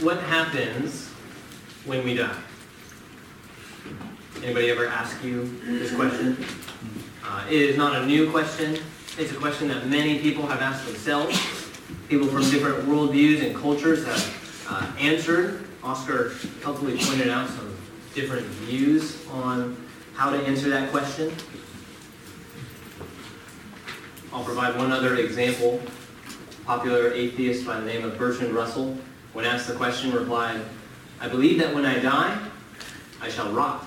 what happens when we die? Anybody ever ask you this question? Uh, it is not a new question. It's a question that many people have asked themselves. People from different worldviews and cultures have uh, answered. Oscar helpfully pointed out some different views on how to answer that question. I'll provide one other example. Popular atheist by the name of Bertrand Russell, when asked the question, replied, I believe that when I die, I shall rot,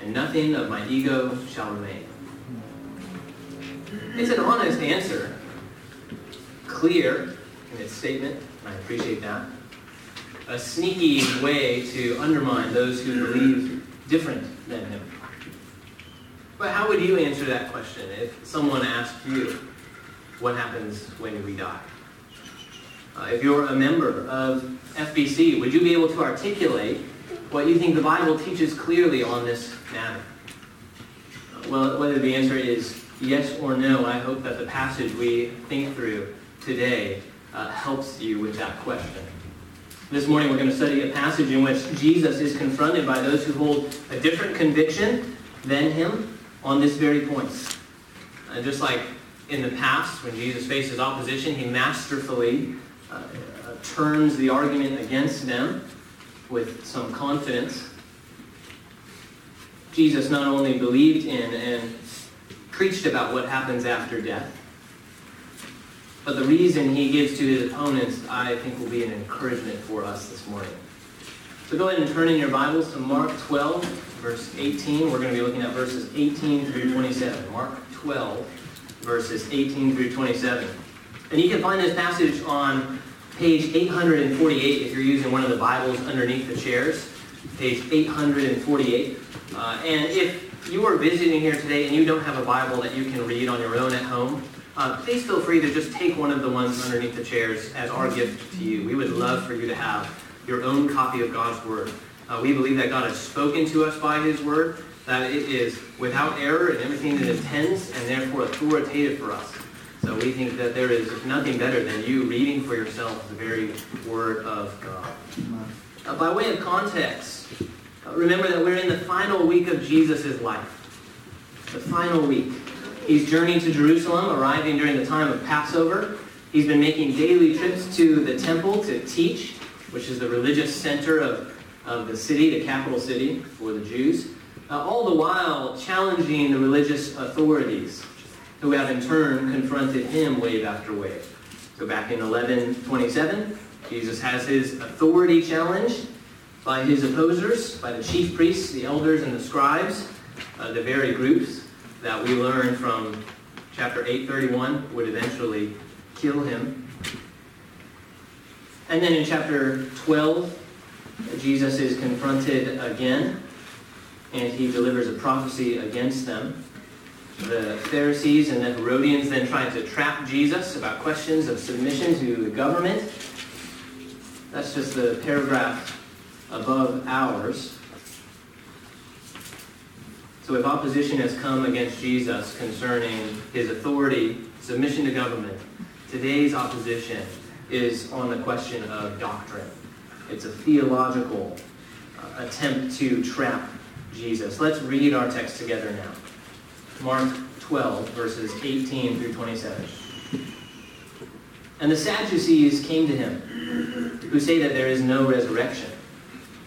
and nothing of my ego shall remain. It's an honest answer, clear in its statement, and I appreciate that. A sneaky way to undermine those who believe different than him. But how would you answer that question if someone asked you, what happens when we die? Uh, if you're a member of FBC, would you be able to articulate what you think the Bible teaches clearly on this matter? Uh, well, whether the answer is yes or no, I hope that the passage we think through today uh, helps you with that question. This morning we're going to study a passage in which Jesus is confronted by those who hold a different conviction than him on this very point. Uh, just like in the past, when Jesus faces opposition, he masterfully uh, turns the argument against them with some confidence. Jesus not only believed in and preached about what happens after death, but the reason he gives to his opponents, I think, will be an encouragement for us this morning. So go ahead and turn in your Bibles to Mark 12, verse 18. We're going to be looking at verses 18 through 27. Mark 12, verses 18 through 27. And you can find this passage on page 848 if you're using one of the Bibles underneath the chairs. Page 848. Uh, and if you are visiting here today and you don't have a Bible that you can read on your own at home, uh, please feel free to just take one of the ones underneath the chairs as our gift to you. We would love for you to have your own copy of God's Word. Uh, we believe that God has spoken to us by His Word, that it is without error in everything that it intends, and therefore authoritative for us. So we think that there is nothing better than you reading for yourself the very Word of God. Uh, by way of context, uh, remember that we're in the final week of Jesus' life. The final week. He's journeying to Jerusalem, arriving during the time of Passover. He's been making daily trips to the temple to teach, which is the religious center of, of the city, the capital city for the Jews. Uh, all the while challenging the religious authorities, who have in turn confronted him wave after wave. So back in 1127, Jesus has his authority challenged by his opposers, by the chief priests, the elders, and the scribes, uh, the very groups that we learn from chapter 831 would eventually kill him. And then in chapter 12, Jesus is confronted again, and he delivers a prophecy against them. The Pharisees and the Herodians then trying to trap Jesus about questions of submission to the government. That's just the paragraph above ours. So if opposition has come against Jesus concerning his authority, submission to government, today's opposition is on the question of doctrine. It's a theological uh, attempt to trap Jesus. Let's read our text together now. Mark 12, verses 18 through 27. And the Sadducees came to him, who say that there is no resurrection.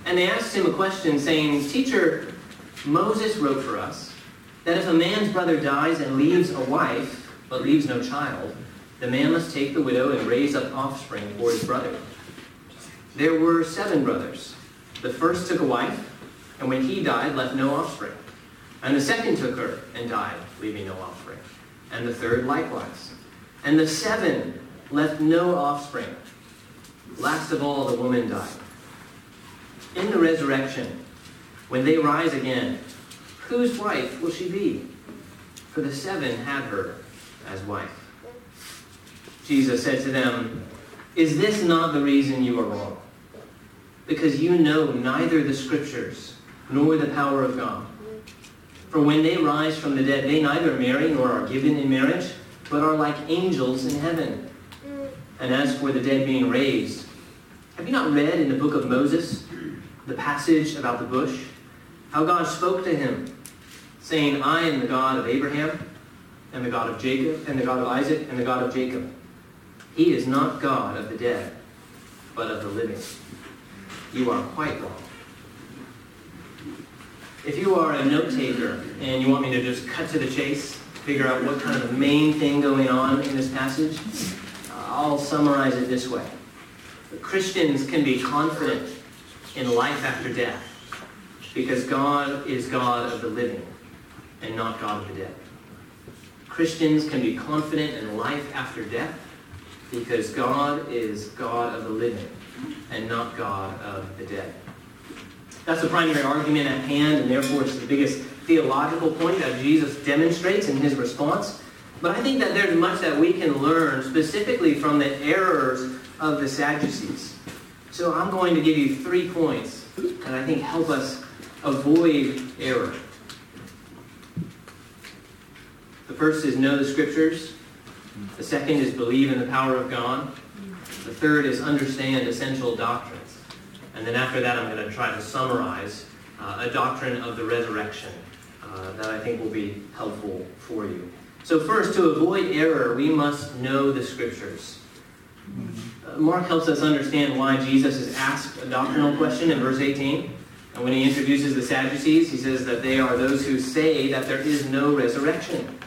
And they asked him a question, saying, Teacher, Moses wrote for us that if a man's brother dies and leaves a wife, but leaves no child, the man must take the widow and raise up offspring for his brother. There were seven brothers. The first took a wife, and when he died, left no offspring. And the second took her and died, leaving no offspring. And the third likewise. And the seven left no offspring. Last of all, the woman died. In the resurrection, when they rise again, whose wife will she be? For the seven had her as wife. Jesus said to them, Is this not the reason you are wrong? Because you know neither the Scriptures nor the power of God. For when they rise from the dead, they neither marry nor are given in marriage, but are like angels in heaven. And as for the dead being raised, Have you not read in the book of Moses the passage about the bush? How God spoke to him, saying, I am the God of Abraham, and the God of Jacob, and the God of Isaac, and the God of Jacob. He is not God of the dead, but of the living. You are quite wrong. If you are a note taker and you want me to just cut to the chase, figure out what kind of main thing going on in this passage, I'll summarize it this way. Christians can be confident in life after death because God is God of the living and not God of the dead. Christians can be confident in life after death because God is God of the living and not God of the dead. That's the primary argument at hand, and therefore it's the biggest theological point that Jesus demonstrates in his response. But I think that there's much that we can learn specifically from the errors of the Sadducees. So I'm going to give you three points that I think help us avoid error. The first is know the scriptures. The second is believe in the power of God. The third is understand essential doctrines. And then after that, I'm going to try to summarize uh, a doctrine of the resurrection uh, that I think will be helpful for you. So first, to avoid error, we must know the scriptures. Uh, Mark helps us understand why Jesus is asked a doctrinal question in verse 18. And when he introduces the Sadducees, he says that they are those who say that there is no resurrection.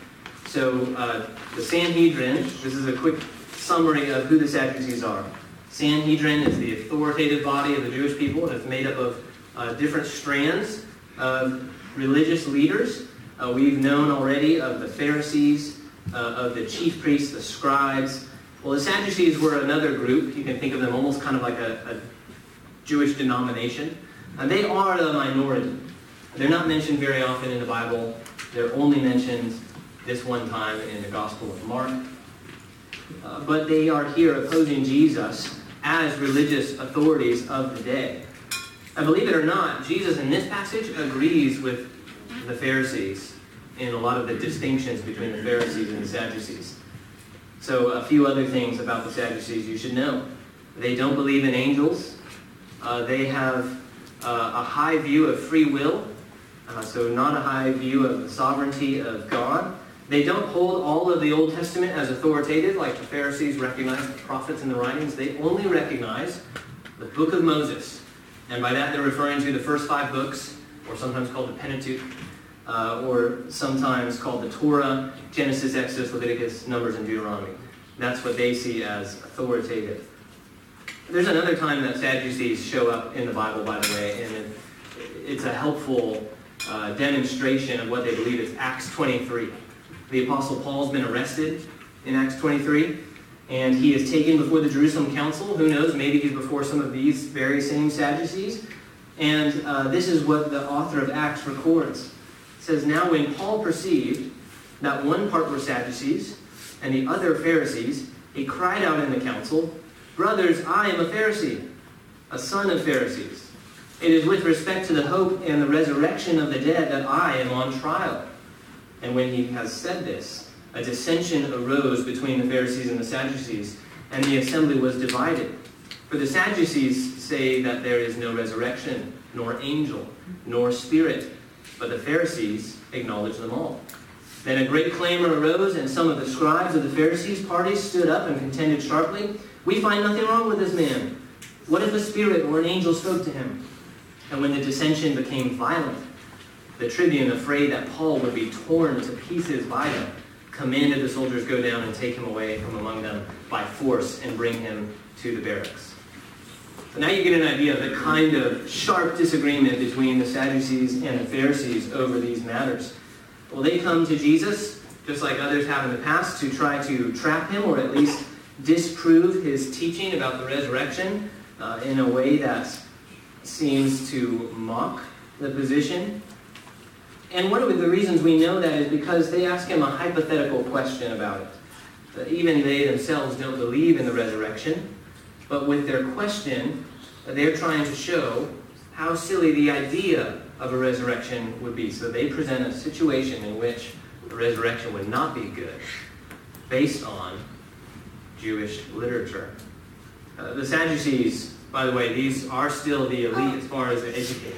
So uh, the Sanhedrin, this is a quick summary of who the Sadducees are. Sanhedrin is the authoritative body of the Jewish people, and it's made up of uh, different strands of religious leaders. Uh, we've known already of the Pharisees, uh, of the chief priests, the scribes. Well, the Sadducees were another group. You can think of them almost kind of like a, a Jewish denomination. And they are the minority. They're not mentioned very often in the Bible. They're only mentioned this one time in the Gospel of Mark. Uh, but they are here opposing Jesus as religious authorities of the day. And believe it or not, Jesus in this passage agrees with the Pharisees in a lot of the distinctions between the Pharisees and the Sadducees. So, a few other things about the Sadducees you should know. They don't believe in angels. Uh, they have uh, a high view of free will, uh, so not a high view of the sovereignty of God. They don't hold all of the Old Testament as authoritative, like the Pharisees recognize the prophets and the writings. They only recognize the book of Moses. And by that, they're referring to the first five books, or sometimes called the Pentateuch, uh, or sometimes called the Torah, Genesis, Exodus, Leviticus, Numbers, and Deuteronomy. That's what they see as authoritative. There's another time that Sadducees show up in the Bible, by the way, and it, it's a helpful uh, demonstration of what they believe. It's Acts 23. The Apostle Paul's been arrested in Acts 23, and he is taken before the Jerusalem Council. Who knows? Maybe he's before some of these very same Sadducees. And uh, this is what the author of Acts records. It says, Now when Paul perceived that one part were Sadducees and the other Pharisees, he cried out in the council, Brothers, I am a Pharisee, a son of Pharisees. It is with respect to the hope and the resurrection of the dead that I am on trial. And when he has said this, a dissension arose between the Pharisees and the Sadducees, and the assembly was divided. For the Sadducees say that there is no resurrection, nor angel, nor spirit, but the Pharisees acknowledge them all. Then a great clamor arose, and some of the scribes of the Pharisees' party stood up and contended sharply. We find nothing wrong with this man. What if a spirit or an angel spoke to him? And when the dissension became violent, the tribune, afraid that Paul would be torn to pieces by them, commanded the soldiers go down and take him away from among them by force and bring him to the barracks. So now you get an idea of the kind of sharp disagreement between the Sadducees and the Pharisees over these matters. Well, they come to Jesus, just like others have in the past, to try to trap him or at least disprove his teaching about the resurrection uh, in a way that seems to mock the position and one of the reasons we know that is because they ask him a hypothetical question about it. Even they themselves don't believe in the resurrection, but with their question, they're trying to show how silly the idea of a resurrection would be. So they present a situation in which the resurrection would not be good based on Jewish literature. Uh, the Sadducees by the way, these are still the elite as far as educated.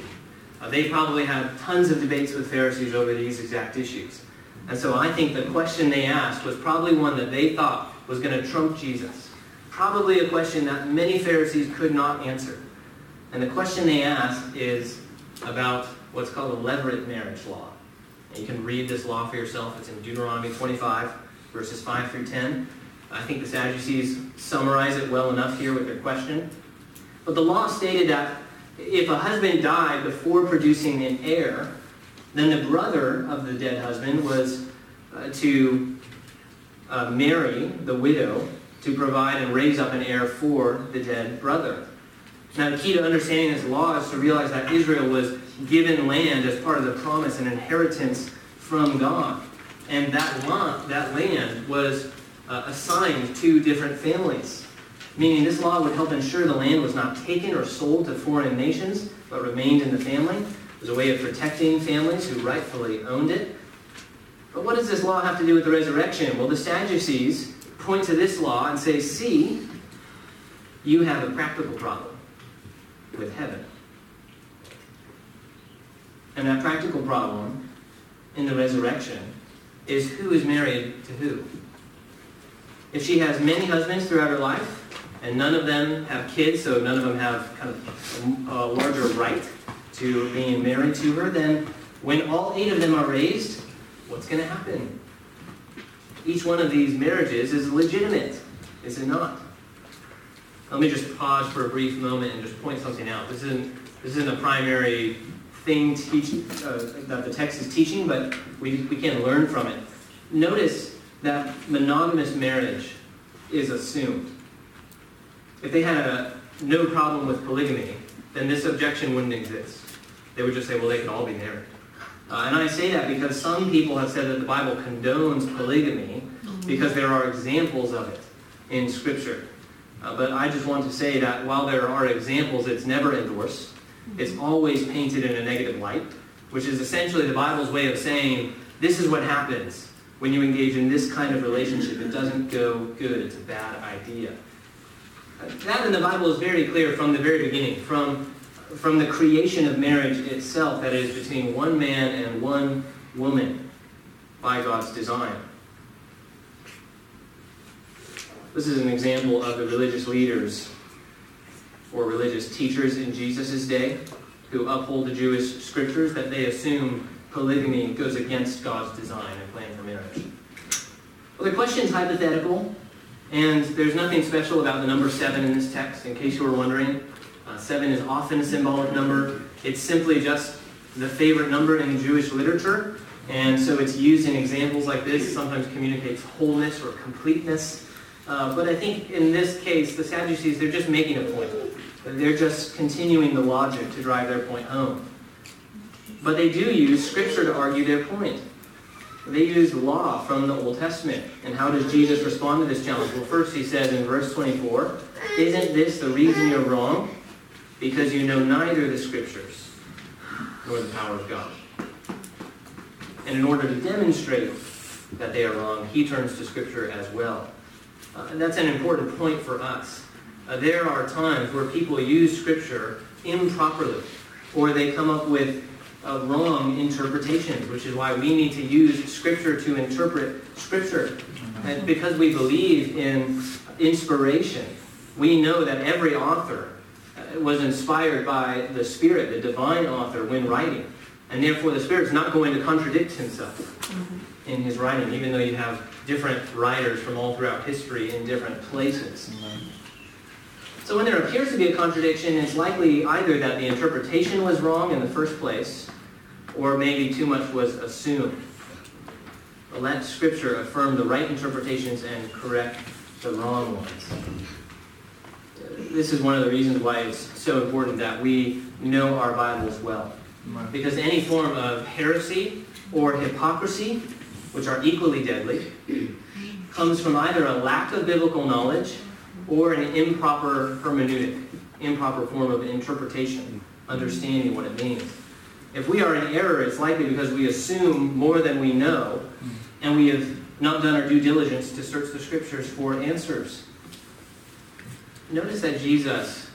Uh, they probably had tons of debates with Pharisees over these exact issues. And so I think the question they asked was probably one that they thought was going to trump Jesus. Probably a question that many Pharisees could not answer. And the question they asked is about what's called a levirate marriage law. And you can read this law for yourself. It's in Deuteronomy 25, verses 5 through 10. I think the Sadducees summarize it well enough here with their question. But the law stated that if a husband died before producing an heir, then the brother of the dead husband was uh, to uh, marry the widow to provide and raise up an heir for the dead brother. Now, the key to understanding this law is to realize that Israel was given land as part of the promise and inheritance from God. And that, that land was uh, assigned to different families. Meaning, this law would help ensure the land was not taken or sold to foreign nations, but remained in the family. It was a way of protecting families who rightfully owned it. But what does this law have to do with the resurrection? Well, the Sadducees point to this law and say, see, you have a practical problem with heaven. And that practical problem in the resurrection is who is married to who. If she has many husbands throughout her life, and none of them have kids, so none of them have kind of a larger right to being married to her, then when all eight of them are raised, what's going to happen? Each one of these marriages is legitimate, is it not? Let me just pause for a brief moment and just point something out. This isn't, this isn't a primary thing teach, uh, that the text is teaching, but we, we can learn from it. Notice that monogamous marriage is assumed. If they had a, no problem with polygamy, then this objection wouldn't exist. They would just say, well, they can all be married. Uh, and I say that because some people have said that the Bible condones polygamy because there are examples of it in Scripture. Uh, but I just want to say that while there are examples, it's never endorsed. It's always painted in a negative light, which is essentially the Bible's way of saying this is what happens when you engage in this kind of relationship. It doesn't go good, it's a bad idea. That in the Bible is very clear from the very beginning, from, from the creation of marriage itself, that is between one man and one woman by God's design. This is an example of the religious leaders or religious teachers in Jesus' day who uphold the Jewish scriptures that they assume polygamy goes against God's design and plan for marriage. Well, the question is hypothetical, and there's nothing special about the number seven in this text, in case you were wondering. Uh, seven is often a symbolic number. It's simply just the favorite number in Jewish literature, and so it's used in examples like this. Sometimes communicates wholeness or completeness. Uh, but I think in this case, the Sadducees, they're just making a point. They're just continuing the logic to drive their point home. But they do use Scripture to argue their point. They use law from the Old Testament. And how does Jesus respond to this challenge? Well, first he says in verse 24, Isn't this the reason you're wrong? Because you know neither the Scriptures nor the power of God. And in order to demonstrate that they are wrong, he turns to Scripture as well. Uh, and that's an important point for us. Uh, there are times where people use Scripture improperly, or they come up with uh, wrong interpretations, which is why we need to use Scripture to interpret Scripture. And because we believe in inspiration, we know that every author uh, was inspired by the Spirit, the divine author, when writing. And therefore, the Spirit's not going to contradict himself mm-hmm. in his writing, even though you have different writers from all throughout history in different places. So when there appears to be a contradiction, it's likely either that the interpretation was wrong in the first place, or maybe too much was assumed. But let Scripture affirm the right interpretations and correct the wrong ones. This is one of the reasons why it's so important that we know our Bibles well. Because any form of heresy or hypocrisy, which are equally deadly, comes from either a lack of biblical knowledge or an improper hermeneutic, improper form of interpretation, understanding what it means. If we are in error, it's likely because we assume more than we know, and we have not done our due diligence to search the scriptures for answers. Notice that Jesus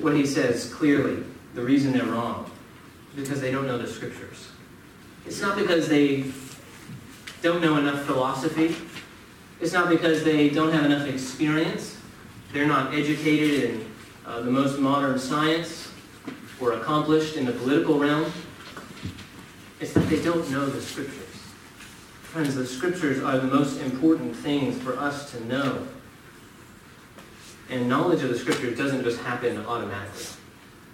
what he says clearly, the reason they're wrong, because they don't know the scriptures. It's not because they don't know enough philosophy. It's not because they don't have enough experience. They're not educated in uh, the most modern science or accomplished in the political realm. It's that they don't know the scriptures. Friends, the scriptures are the most important things for us to know. And knowledge of the scriptures doesn't just happen automatically.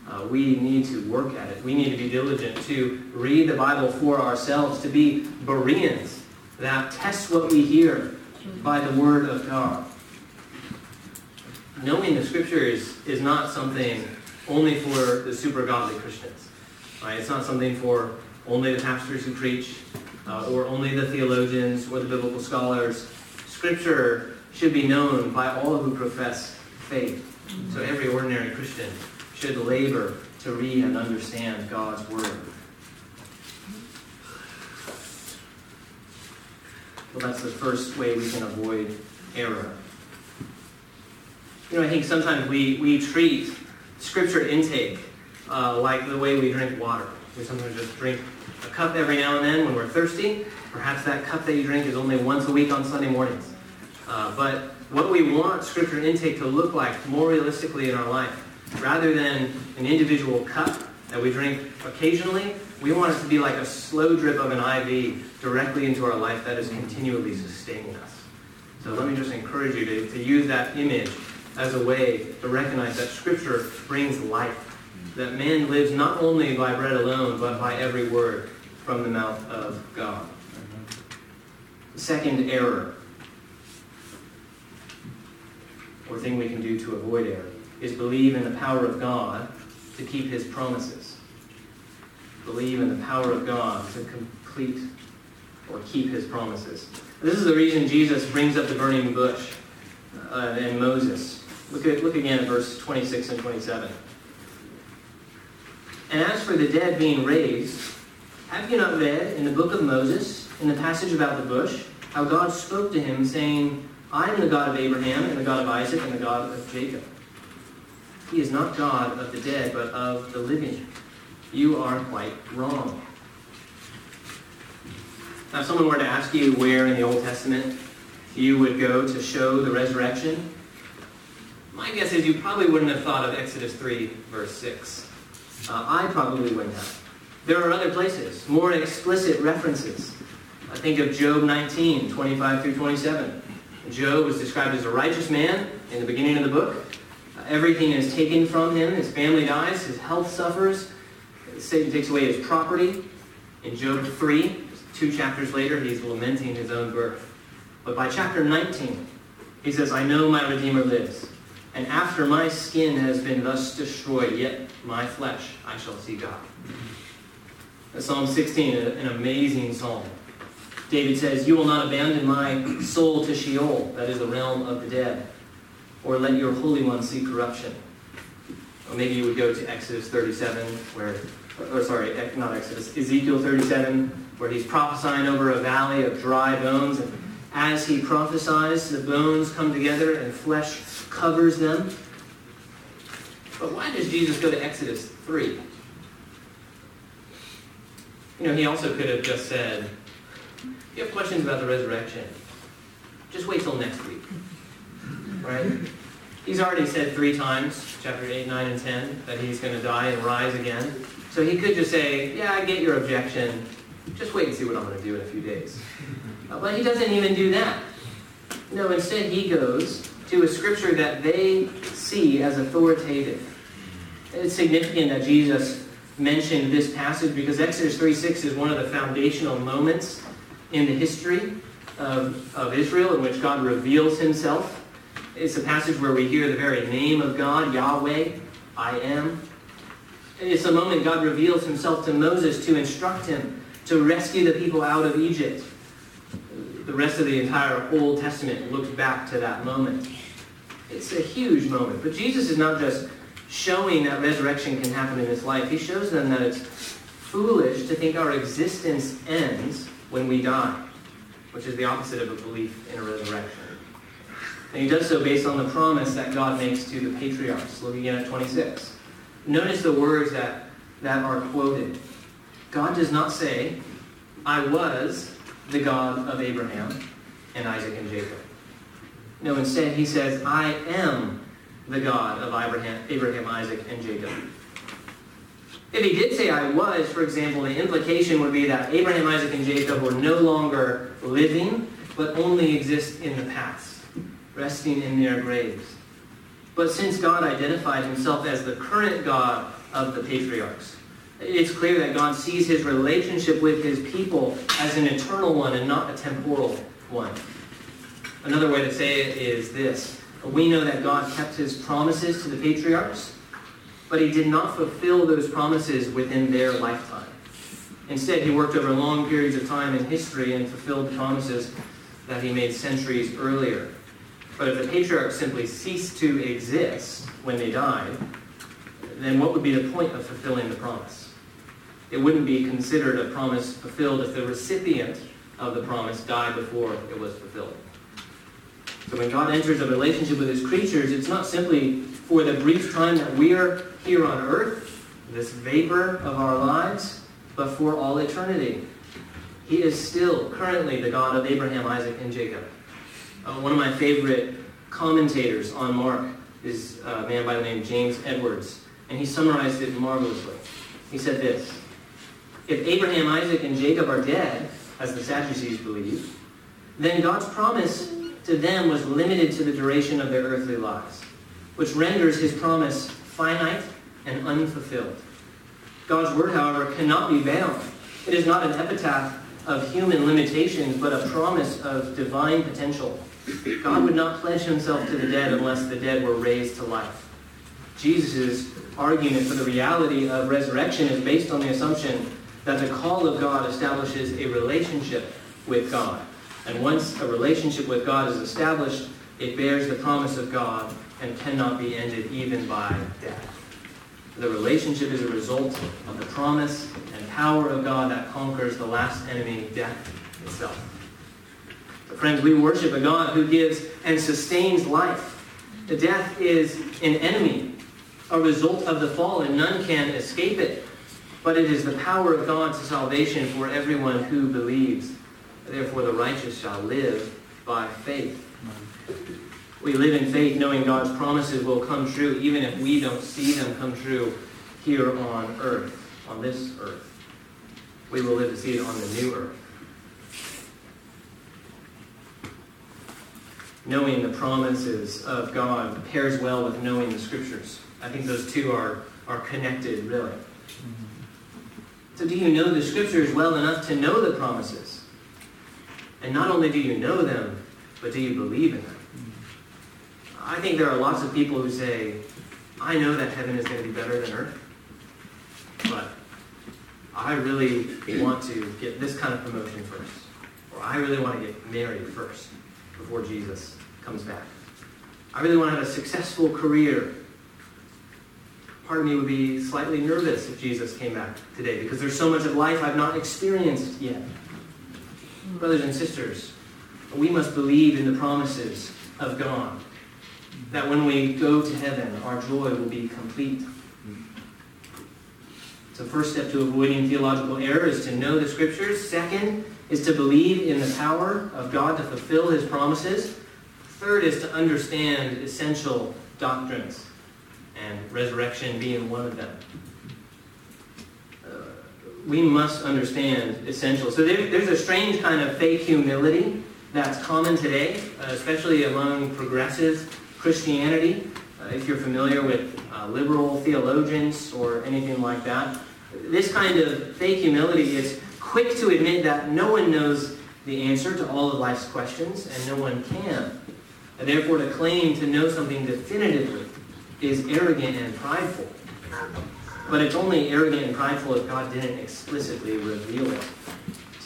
Uh, we need to work at it. We need to be diligent to read the Bible for ourselves, to be Bereans that test what we hear by the Word of God. Knowing the Scriptures is not something only for the super godly Christians. Right? It's not something for only the pastors who preach, uh, or only the theologians or the biblical scholars. Scripture should be known by all who profess faith. So every ordinary Christian should labor to read and understand God's Word. Well, that's the first way we can avoid error. You know, I think sometimes we, we treat scripture intake uh, like the way we drink water. We sometimes just drink a cup every now and then when we're thirsty. Perhaps that cup that you drink is only once a week on Sunday mornings. Uh, but what we want scripture intake to look like more realistically in our life, rather than an individual cup that we drink occasionally, we want it to be like a slow drip of an IV directly into our life that is continually sustaining us. So let me just encourage you to, to use that image as a way to recognize that Scripture brings life. That man lives not only by bread alone, but by every word from the mouth of God. Second error, or thing we can do to avoid error, is believe in the power of God to keep his promises. Believe in the power of God to complete or keep his promises. This is the reason Jesus brings up the burning bush uh, and Moses. Look, at, look again at verse 26 and 27. And as for the dead being raised, have you not read in the book of Moses, in the passage about the bush, how God spoke to him, saying, I am the God of Abraham, and the God of Isaac, and the God of Jacob. He is not God of the dead, but of the living. You are quite wrong. Now, if someone were to ask you where in the Old Testament you would go to show the resurrection, my guess is you probably wouldn't have thought of Exodus 3, verse 6. Uh, I probably wouldn't have. There are other places, more explicit references. I think of Job 19, 25 through 27. Job was described as a righteous man in the beginning of the book. Uh, everything is taken from him. His family dies. His health suffers. Satan takes away his property. In Job 3, two chapters later, he's lamenting his own birth. But by chapter 19, he says, I know my Redeemer lives. And after my skin has been thus destroyed, yet my flesh I shall see God. Psalm 16, an amazing psalm. David says, You will not abandon my soul to Sheol, that is the realm of the dead, or let your Holy One see corruption. Or maybe you would go to Exodus 37, where, or sorry, not Exodus, Ezekiel 37, where he's prophesying over a valley of dry bones. And as he prophesies, the bones come together and flesh covers them. But why does Jesus go to Exodus 3? You know, he also could have just said, if you have questions about the resurrection, just wait till next week. Right? He's already said three times, chapter 8, 9, and 10, that he's going to die and rise again. So he could just say, yeah, I get your objection. Just wait and see what I'm going to do in a few days. But he doesn't even do that. No, instead he goes to a scripture that they see as authoritative. It's significant that Jesus mentioned this passage because Exodus 3.6 is one of the foundational moments in the history of, of Israel in which God reveals himself. It's a passage where we hear the very name of God, Yahweh, I am. It's a moment God reveals himself to Moses to instruct him to rescue the people out of Egypt. The rest of the entire Old Testament looks back to that moment. It's a huge moment. But Jesus is not just showing that resurrection can happen in this life. He shows them that it's foolish to think our existence ends when we die, which is the opposite of a belief in a resurrection. And he does so based on the promise that God makes to the patriarchs. Look again at 26. Notice the words that, that are quoted. God does not say, I was the God of Abraham and Isaac and Jacob. No, instead he says, I am the God of Abraham, Abraham, Isaac, and Jacob. If he did say I was, for example, the implication would be that Abraham, Isaac, and Jacob were no longer living, but only exist in the past, resting in their graves. But since God identified himself as the current God of the patriarchs, it's clear that God sees his relationship with his people as an eternal one and not a temporal one. Another way to say it is this. We know that God kept his promises to the patriarchs, but he did not fulfill those promises within their lifetime. Instead, he worked over long periods of time in history and fulfilled promises that he made centuries earlier. But if the patriarchs simply ceased to exist when they died, then what would be the point of fulfilling the promise? It wouldn't be considered a promise fulfilled if the recipient of the promise died before it was fulfilled. So when God enters a relationship with his creatures, it's not simply for the brief time that we're here on earth, this vapor of our lives, but for all eternity. He is still currently the God of Abraham, Isaac, and Jacob. Uh, one of my favorite commentators on Mark is a man by the name James Edwards, and he summarized it marvelously. He said this If Abraham, Isaac, and Jacob are dead, as the Sadducees believe, then God's promise to them was limited to the duration of their earthly lives, which renders his promise finite and unfulfilled. God's word, however, cannot be bound. It is not an epitaph of human limitations, but a promise of divine potential. God would not pledge himself to the dead unless the dead were raised to life. Jesus' argument for the reality of resurrection is based on the assumption that the call of God establishes a relationship with God. And once a relationship with God is established, it bears the promise of God and cannot be ended even by death. The relationship is a result of the promise and power of God that conquers the last enemy, death itself. friends, we worship a God who gives and sustains life. The death is an enemy, a result of the fall, and none can escape it. But it is the power of God to salvation for everyone who believes. Therefore, the righteous shall live by faith. We live in faith knowing God's promises will come true, even if we don't see them come true here on earth, on this earth. We will live to see it on the new earth. Knowing the promises of God pairs well with knowing the scriptures. I think those two are, are connected, really. Mm-hmm. So, do you know the scriptures well enough to know the promises? And not only do you know them, but do you believe in them? Mm. I think there are lots of people who say, I know that heaven is going to be better than earth, but I really want to get this kind of promotion first. Or I really want to get married first before Jesus comes back. I really want to have a successful career. Part of me would be slightly nervous if Jesus came back today because there's so much of life I've not experienced yet. Brothers and sisters, we must believe in the promises of God that when we go to heaven, our joy will be complete. So, first step to avoiding theological error is to know the Scriptures. Second is to believe in the power of God to fulfill His promises. Third is to understand essential doctrines, and resurrection being one of them. Uh, we must understand essential. So, there, there's a strange kind of fake humility that's common today, uh, especially among progressive Christianity, uh, if you're familiar with uh, liberal theologians or anything like that. This kind of fake humility is quick to admit that no one knows the answer to all of life's questions, and no one can. And therefore, to claim to know something definitively is arrogant and prideful. But it's only arrogant and prideful if God didn't explicitly reveal it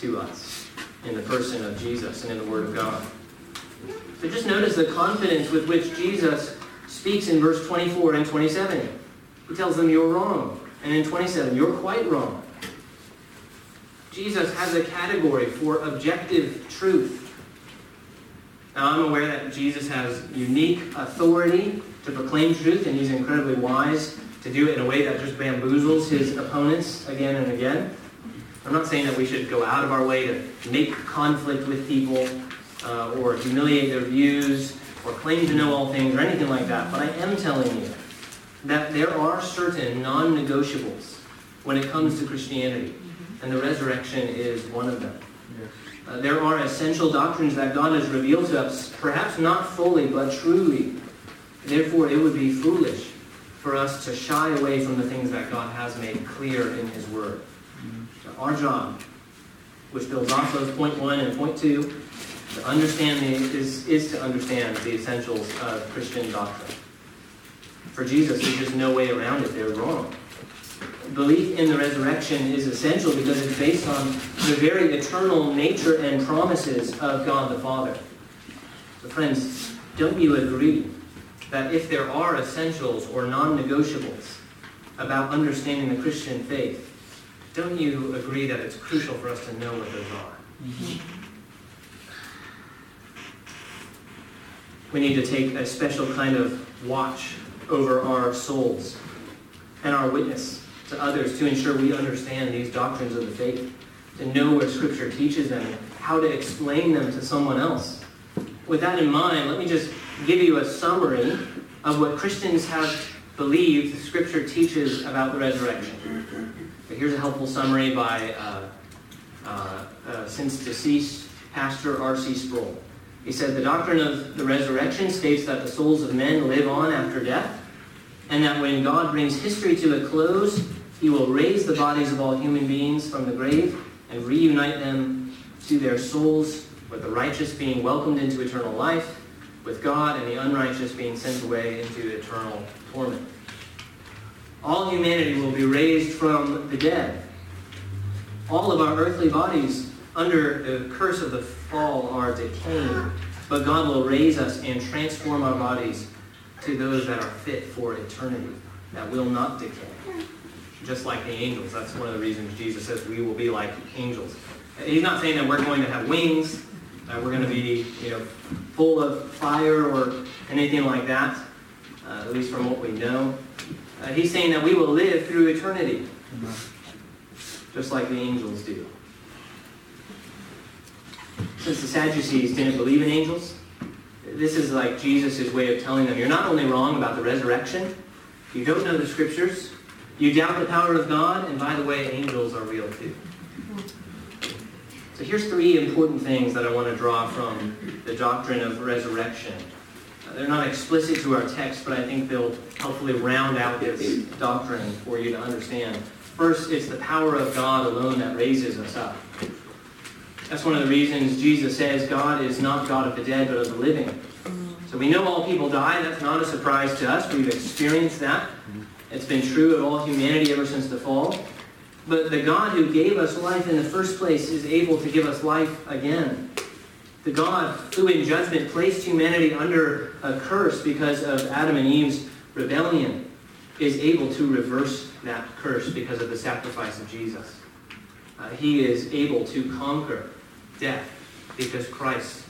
to us in the person of Jesus and in the Word of God. So just notice the confidence with which Jesus speaks in verse 24 and 27. He tells them, You're wrong. And in 27, You're quite wrong. Jesus has a category for objective truth. Now, I'm aware that Jesus has unique authority to proclaim truth, and he's incredibly wise to do it in a way that just bamboozles his opponents again and again. I'm not saying that we should go out of our way to make conflict with people uh, or humiliate their views or claim to know all things or anything like that, but I am telling you that there are certain non negotiables when it comes to Christianity, and the resurrection is one of them. Uh, there are essential doctrines that God has revealed to us, perhaps not fully, but truly. Therefore, it would be foolish for us to shy away from the things that God has made clear in His Word. Mm-hmm. Our job, which builds off of point one and point two, to understand the, is, is to understand the essentials of Christian doctrine. For Jesus, there's just no way around it. They're wrong belief in the resurrection is essential because it's based on the very eternal nature and promises of God the Father. So friends, don't you agree that if there are essentials or non-negotiables about understanding the Christian faith, don't you agree that it's crucial for us to know what those are? Mm-hmm. We need to take a special kind of watch over our souls and our witness to others to ensure we understand these doctrines of the faith, to know what Scripture teaches them, how to explain them to someone else. With that in mind, let me just give you a summary of what Christians have believed the Scripture teaches about the resurrection. But Here's a helpful summary by uh, uh, uh, since deceased Pastor R.C. Sproul. He said, The doctrine of the resurrection states that the souls of men live on after death, and that when God brings history to a close, he will raise the bodies of all human beings from the grave and reunite them to their souls, with the righteous being welcomed into eternal life, with God and the unrighteous being sent away into eternal torment. All humanity will be raised from the dead. All of our earthly bodies under the curse of the fall are decaying, but God will raise us and transform our bodies to those that are fit for eternity, that will not decay just like the angels. That's one of the reasons Jesus says we will be like angels. He's not saying that we're going to have wings, that we're going to be, you know, full of fire or anything like that, uh, at least from what we know. Uh, he's saying that we will live through eternity, just like the angels do. Since the Sadducees didn't believe in angels, this is like Jesus' way of telling them, you're not only wrong about the resurrection, you don't know the scriptures, you doubt the power of God, and by the way, angels are real too. So here's three important things that I want to draw from the doctrine of resurrection. Uh, they're not explicit to our text, but I think they'll helpfully round out this doctrine for you to understand. First, it's the power of God alone that raises us up. That's one of the reasons Jesus says God is not God of the dead, but of the living. So we know all people die. That's not a surprise to us. We've experienced that. It's been true of all humanity ever since the fall. But the God who gave us life in the first place is able to give us life again. The God who in judgment placed humanity under a curse because of Adam and Eve's rebellion is able to reverse that curse because of the sacrifice of Jesus. Uh, he is able to conquer death because Christ,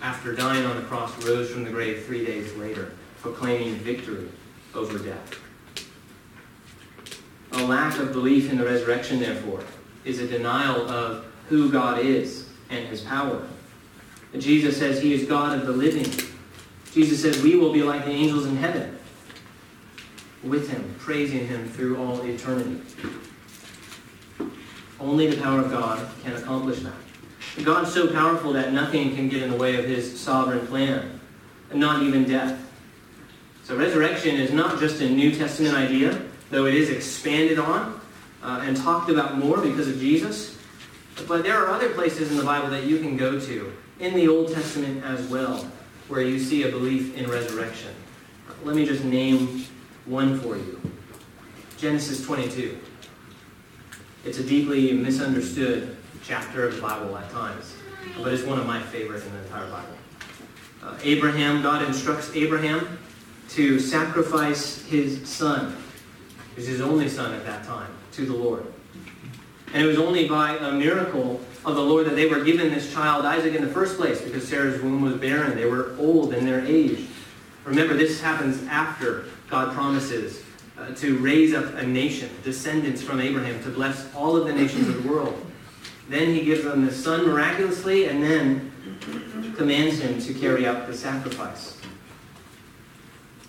after dying on the cross, rose from the grave three days later, proclaiming victory over death. A lack of belief in the resurrection, therefore, is a denial of who God is and his power. Jesus says he is God of the living. Jesus says we will be like the angels in heaven with him, praising him through all eternity. Only the power of God can accomplish that. God's so powerful that nothing can get in the way of his sovereign plan, not even death. So resurrection is not just a New Testament idea though it is expanded on uh, and talked about more because of Jesus. But there are other places in the Bible that you can go to, in the Old Testament as well, where you see a belief in resurrection. Let me just name one for you Genesis 22. It's a deeply misunderstood chapter of the Bible at times, but it's one of my favorites in the entire Bible. Uh, Abraham, God instructs Abraham to sacrifice his son is his only son at that time, to the Lord. And it was only by a miracle of the Lord that they were given this child Isaac in the first place because Sarah's womb was barren. They were old in their age. Remember, this happens after God promises uh, to raise up a nation, descendants from Abraham, to bless all of the nations of the world. Then he gives them the son miraculously and then commands him to carry out the sacrifice.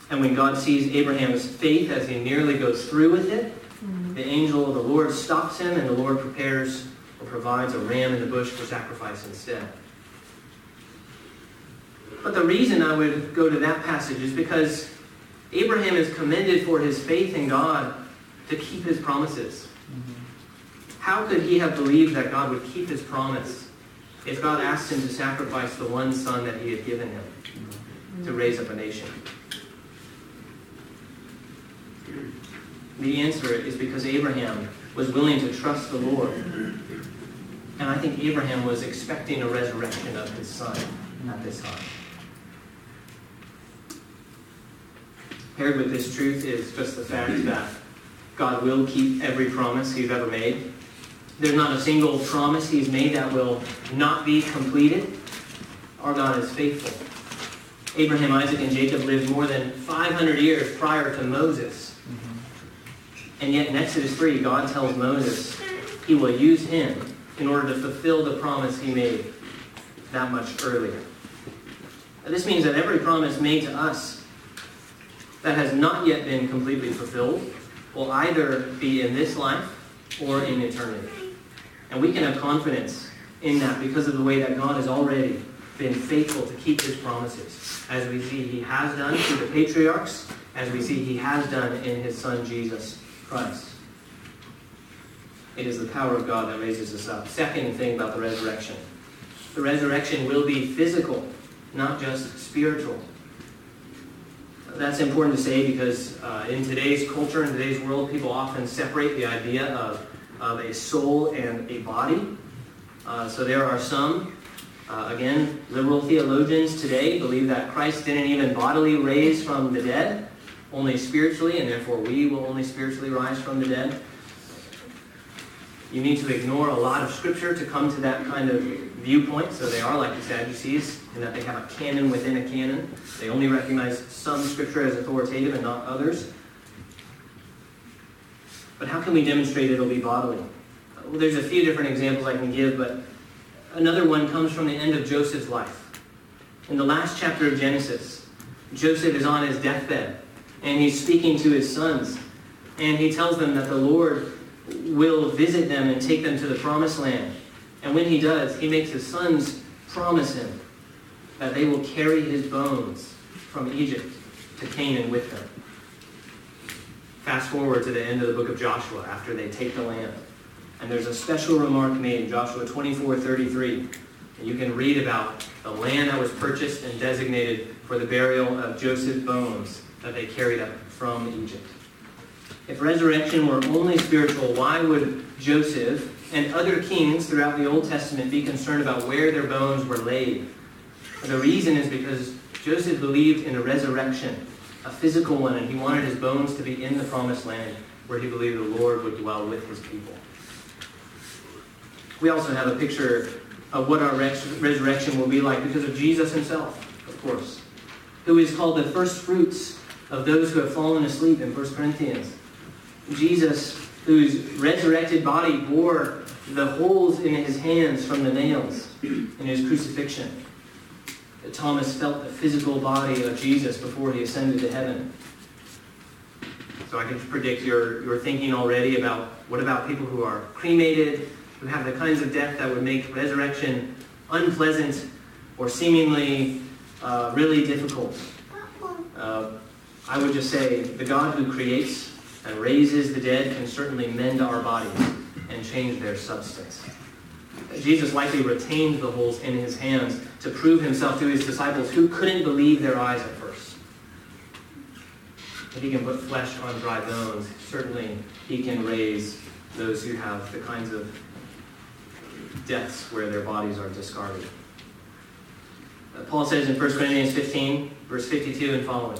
And when God sees Abraham's faith as he nearly goes through with it, mm-hmm. the angel of the Lord stops him and the Lord prepares or provides a ram in the bush for sacrifice instead. But the reason I would go to that passage is because Abraham is commended for his faith in God to keep his promises. Mm-hmm. How could he have believed that God would keep his promise if God asked him to sacrifice the one son that he had given him to mm-hmm. raise up a nation? The answer is because Abraham was willing to trust the Lord. And I think Abraham was expecting a resurrection of his son at this time. Paired with this truth is just the fact that God will keep every promise he's ever made. There's not a single promise he's made that will not be completed. Our God is faithful. Abraham, Isaac, and Jacob lived more than 500 years prior to Moses. And yet in Exodus 3, God tells Moses he will use him in order to fulfill the promise he made that much earlier. This means that every promise made to us that has not yet been completely fulfilled will either be in this life or in eternity. And we can have confidence in that because of the way that God has already been faithful to keep his promises. As we see he has done through the patriarchs, as we see he has done in his son Jesus Christ. It is the power of God that raises us up. Second thing about the resurrection. The resurrection will be physical, not just spiritual. That's important to say because uh, in today's culture, in today's world, people often separate the idea of, of a soul and a body. Uh, so there are some, uh, again, liberal theologians today believe that Christ didn't even bodily raise from the dead, only spiritually, and therefore we will only spiritually rise from the dead. You need to ignore a lot of scripture to come to that kind of viewpoint. So they are like the Sadducees in that they have a canon within a canon. They only recognize some scripture as authoritative and not others. But how can we demonstrate it'll be bodily? Well, there's a few different examples I can give, but another one comes from the end of Joseph's life. In the last chapter of Genesis, Joseph is on his deathbed and he's speaking to his sons. And he tells them that the Lord will visit them and take them to the promised land. And when he does, he makes his sons promise him that they will carry his bones from Egypt to Canaan with them. Fast forward to the end of the book of Joshua after they take the land. And there's a special remark made in Joshua 24 33. And you can read about the land that was purchased and designated for the burial of Joseph's bones that they carried up from Egypt. If resurrection were only spiritual, why would Joseph and other kings throughout the Old Testament be concerned about where their bones were laid? The reason is because Joseph believed in a resurrection, a physical one, and he wanted his bones to be in the promised land where he believed the Lord would dwell with his people. We also have a picture of what our resurrection will be like because of Jesus himself, of course, who is called the first fruits of those who have fallen asleep in 1 Corinthians. Jesus, whose resurrected body bore the holes in his hands from the nails in his crucifixion. Thomas felt the physical body of Jesus before he ascended to heaven. So I can predict your, your thinking already about what about people who are cremated, who have the kinds of death that would make resurrection unpleasant or seemingly uh, really difficult. Uh, I would just say the God who creates and raises the dead can certainly mend our bodies and change their substance. Jesus likely retained the holes in his hands to prove himself to his disciples who couldn't believe their eyes at first. If he can put flesh on dry bones, certainly he can raise those who have the kinds of deaths where their bodies are discarded. Paul says in 1 Corinthians 15, verse 52 and following,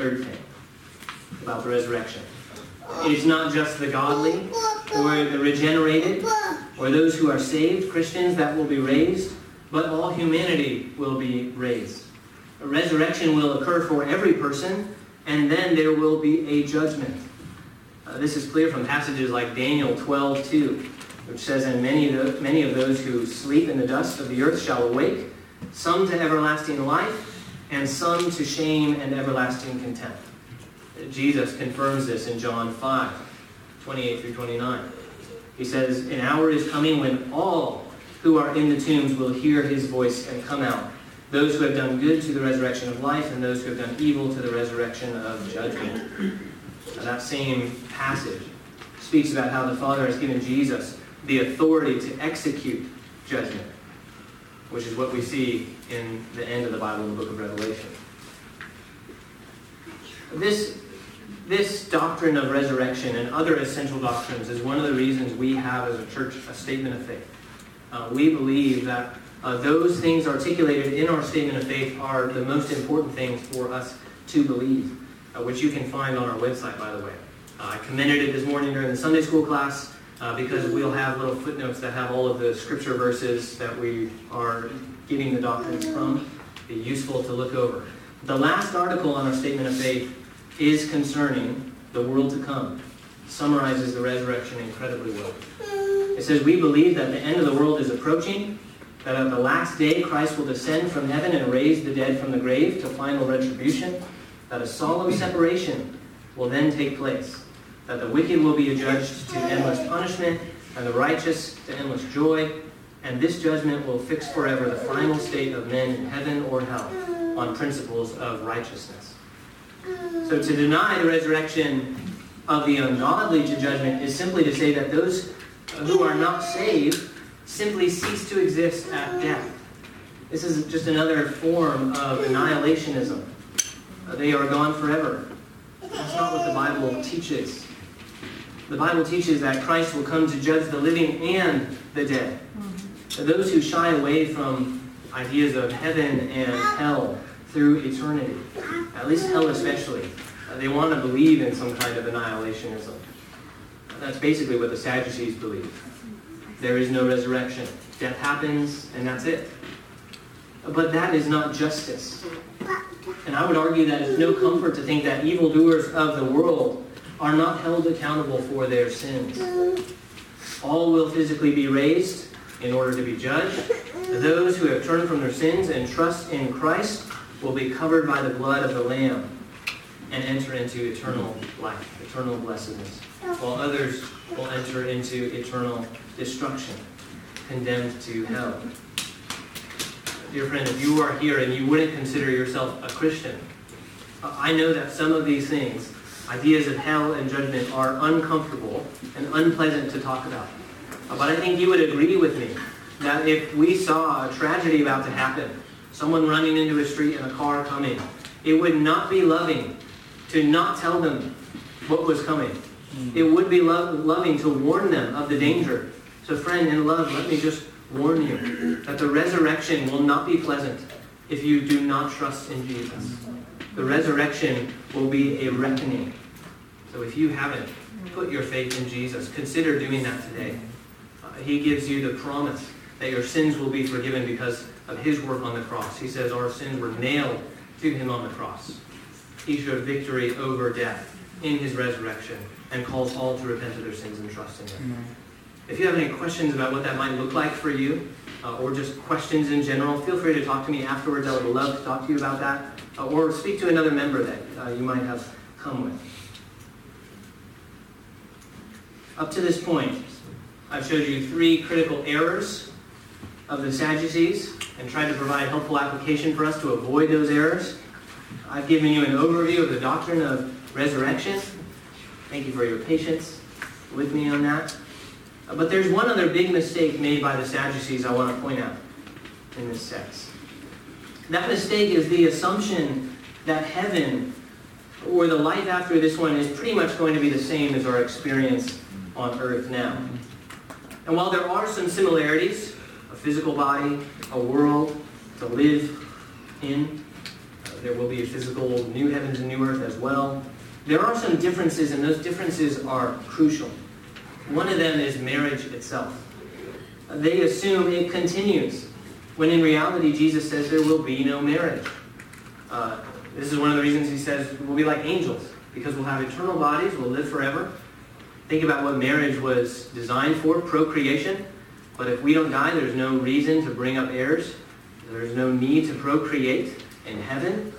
Third thing about the resurrection it is not just the godly or the regenerated or those who are saved, Christians, that will be raised, but all humanity will be raised. A resurrection will occur for every person, and then there will be a judgment. Uh, this is clear from passages like Daniel 12, 2, which says, And many of, the, many of those who sleep in the dust of the earth shall awake, some to everlasting life, and some to shame and everlasting contempt. Jesus confirms this in John 5, 28 through 29. He says, An hour is coming when all who are in the tombs will hear his voice and come out. Those who have done good to the resurrection of life, and those who have done evil to the resurrection of judgment. Now, that same passage speaks about how the Father has given Jesus the authority to execute judgment, which is what we see in the end of the Bible in the book of Revelation. This this doctrine of resurrection and other essential doctrines is one of the reasons we have as a church a statement of faith. Uh, we believe that uh, those things articulated in our statement of faith are the most important things for us to believe, uh, which you can find on our website, by the way. Uh, I commended it this morning during the Sunday school class uh, because we'll have little footnotes that have all of the scripture verses that we are getting the doctrines from. Be useful to look over. The last article on our statement of faith is concerning the world to come. Summarizes the resurrection incredibly well. It says, We believe that the end of the world is approaching, that at the last day Christ will descend from heaven and raise the dead from the grave to final retribution, that a solemn separation will then take place, that the wicked will be adjudged to endless punishment, and the righteous to endless joy, and this judgment will fix forever the final state of men in heaven or hell on principles of righteousness. So to deny the resurrection of the ungodly to judgment is simply to say that those who are not saved simply cease to exist at death. This is just another form of annihilationism. They are gone forever. That's not what the Bible teaches. The Bible teaches that Christ will come to judge the living and the dead. Those who shy away from ideas of heaven and hell through eternity, at least hell especially. Uh, they want to believe in some kind of annihilationism. That's basically what the Sadducees believe. There is no resurrection. Death happens, and that's it. But that is not justice. And I would argue that it's no comfort to think that evildoers of the world are not held accountable for their sins. All will physically be raised in order to be judged. Those who have turned from their sins and trust in Christ will be covered by the blood of the Lamb and enter into eternal life, eternal blessedness, while others will enter into eternal destruction, condemned to hell. Dear friend, if you are here and you wouldn't consider yourself a Christian, I know that some of these things, ideas of hell and judgment, are uncomfortable and unpleasant to talk about. But I think you would agree with me that if we saw a tragedy about to happen, someone running into a street and a car coming, it would not be loving to not tell them what was coming. Mm. It would be lo- loving to warn them of the danger. So, friend, in love, let me just warn you that the resurrection will not be pleasant if you do not trust in Jesus. The resurrection will be a reckoning. So, if you haven't put your faith in Jesus, consider doing that today. Uh, he gives you the promise that your sins will be forgiven because of his work on the cross. He says our sins were nailed to him on the cross. He showed victory over death in his resurrection and calls all to repent of their sins and trust in him. Mm-hmm. If you have any questions about what that might look like for you, uh, or just questions in general, feel free to talk to me afterwards. I would love to talk to you about that. Uh, or speak to another member that uh, you might have come with. Up to this point, I've showed you three critical errors of the Sadducees and tried to provide helpful application for us to avoid those errors. I've given you an overview of the doctrine of resurrection. Thank you for your patience with me on that. But there's one other big mistake made by the Sadducees I want to point out in this text. That mistake is the assumption that heaven or the life after this one is pretty much going to be the same as our experience on earth now. And while there are some similarities, a physical body, a world to live in, uh, there will be a physical new heavens and new earth as well. There are some differences, and those differences are crucial. One of them is marriage itself. They assume it continues, when in reality, Jesus says there will be no marriage. Uh, this is one of the reasons he says we'll be like angels, because we'll have eternal bodies, we'll live forever. Think about what marriage was designed for procreation. But if we don't die, there's no reason to bring up heirs. There's no need to procreate in heaven.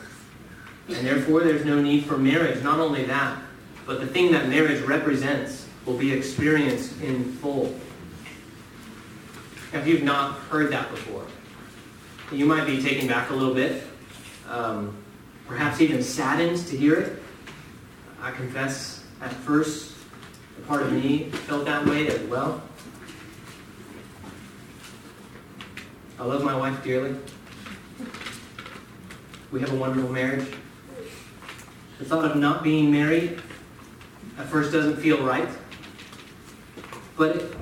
And therefore, there's no need for marriage. Not only that, but the thing that marriage represents will be experienced in full. If you've not heard that before, you might be taken back a little bit, um, perhaps even saddened to hear it. I confess, at first, a part of me felt that way as well. I love my wife dearly. We have a wonderful marriage. The thought of not being married at first doesn't feel right. But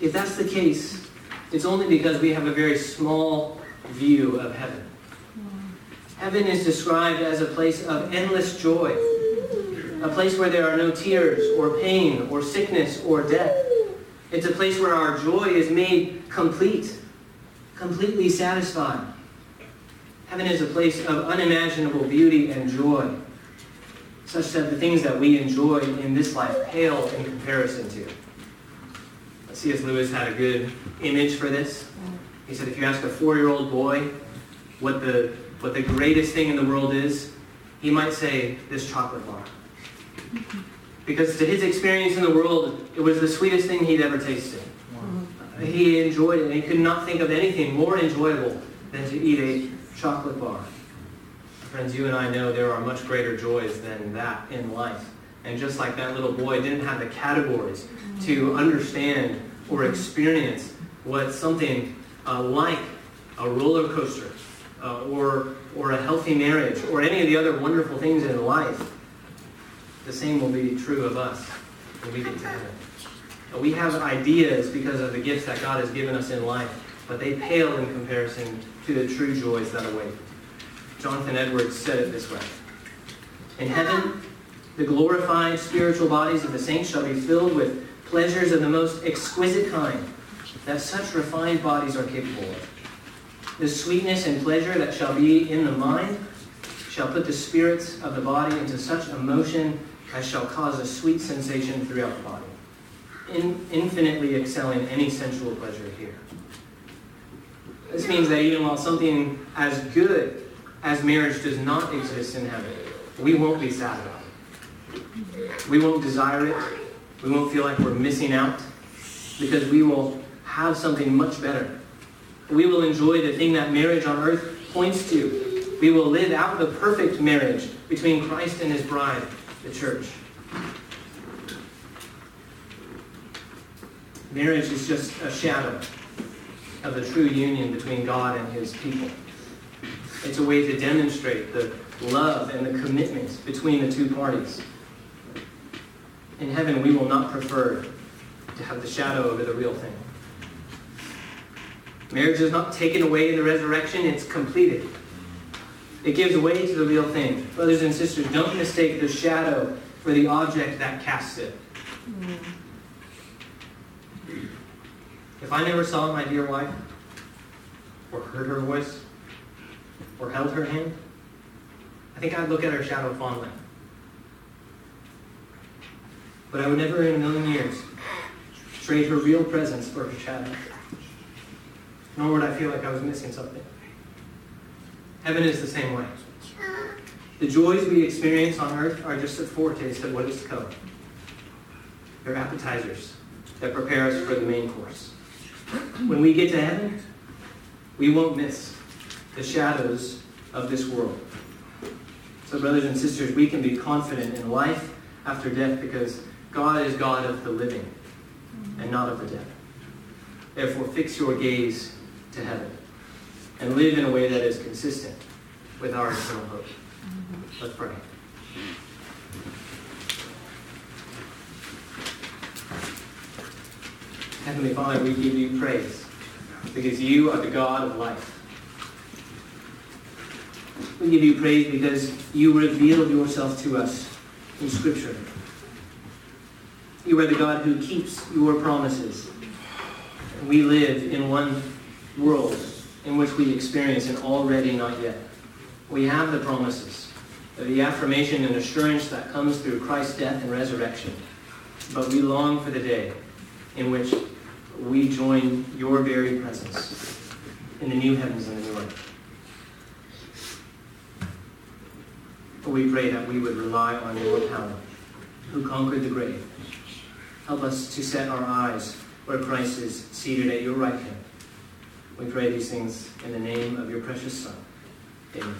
if that's the case, it's only because we have a very small view of heaven. Heaven is described as a place of endless joy, a place where there are no tears or pain or sickness or death. It's a place where our joy is made complete, completely satisfied. Heaven is a place of unimaginable beauty and joy, such that the things that we enjoy in this life pale in comparison to. C.S. Lewis had a good image for this. He said if you ask a four-year-old boy what the, what the greatest thing in the world is, he might say this chocolate bar. Because to his experience in the world, it was the sweetest thing he'd ever tasted. Wow. He enjoyed it, and he could not think of anything more enjoyable than to eat a chocolate bar. Friends, you and I know there are much greater joys than that in life. And just like that little boy didn't have the categories to understand or experience what something uh, like a roller coaster uh, or, or a healthy marriage or any of the other wonderful things in life, the same will be true of us when we get to heaven. We have ideas because of the gifts that God has given us in life, but they pale in comparison to the true joys that await. Jonathan Edwards said it this way In heaven, the glorified spiritual bodies of the saints shall be filled with pleasures of the most exquisite kind that such refined bodies are capable of. The sweetness and pleasure that shall be in the mind shall put the spirits of the body into such emotion as shall cause a sweet sensation throughout the body, in, infinitely excelling any sensual pleasure here. This means that even while something as good as marriage does not exist in heaven, we won't be sad about it. We won't desire it. We won't feel like we're missing out because we will have something much better. We will enjoy the thing that marriage on earth points to. We will live out the perfect marriage between Christ and his bride, the church. Marriage is just a shadow of the true union between God and his people. It's a way to demonstrate the love and the commitment between the two parties. In heaven, we will not prefer to have the shadow over the real thing. Marriage is not taken away in the resurrection, it's completed. It gives way to the real thing. Brothers and sisters, don't mistake the shadow for the object that casts it. Mm. If I never saw my dear wife, or heard her voice, or held her hand, I think I'd look at her shadow fondly. But I would never in a million years trade her real presence for her shadow. Nor would I feel like I was missing something. Heaven is the same way. The joys we experience on earth are just a foretaste of what is to come. They're appetizers that prepare us for the main course. When we get to heaven, we won't miss the shadows of this world. So, brothers and sisters, we can be confident in life after death because God is God of the living. and not of the dead. Therefore, fix your gaze to heaven and live in a way that is consistent with our eternal hope. Let's pray. Heavenly Father, we give you praise because you are the God of life. We give you praise because you revealed yourself to us in Scripture. You are the God who keeps your promises. We live in one world in which we experience an already not yet. We have the promises, the affirmation and assurance that comes through Christ's death and resurrection. But we long for the day in which we join your very presence in the new heavens and the new earth. We pray that we would rely on your power, who conquered the grave. Help us to set our eyes where Christ is seated at your right hand. We pray these things in the name of your precious Son. Amen.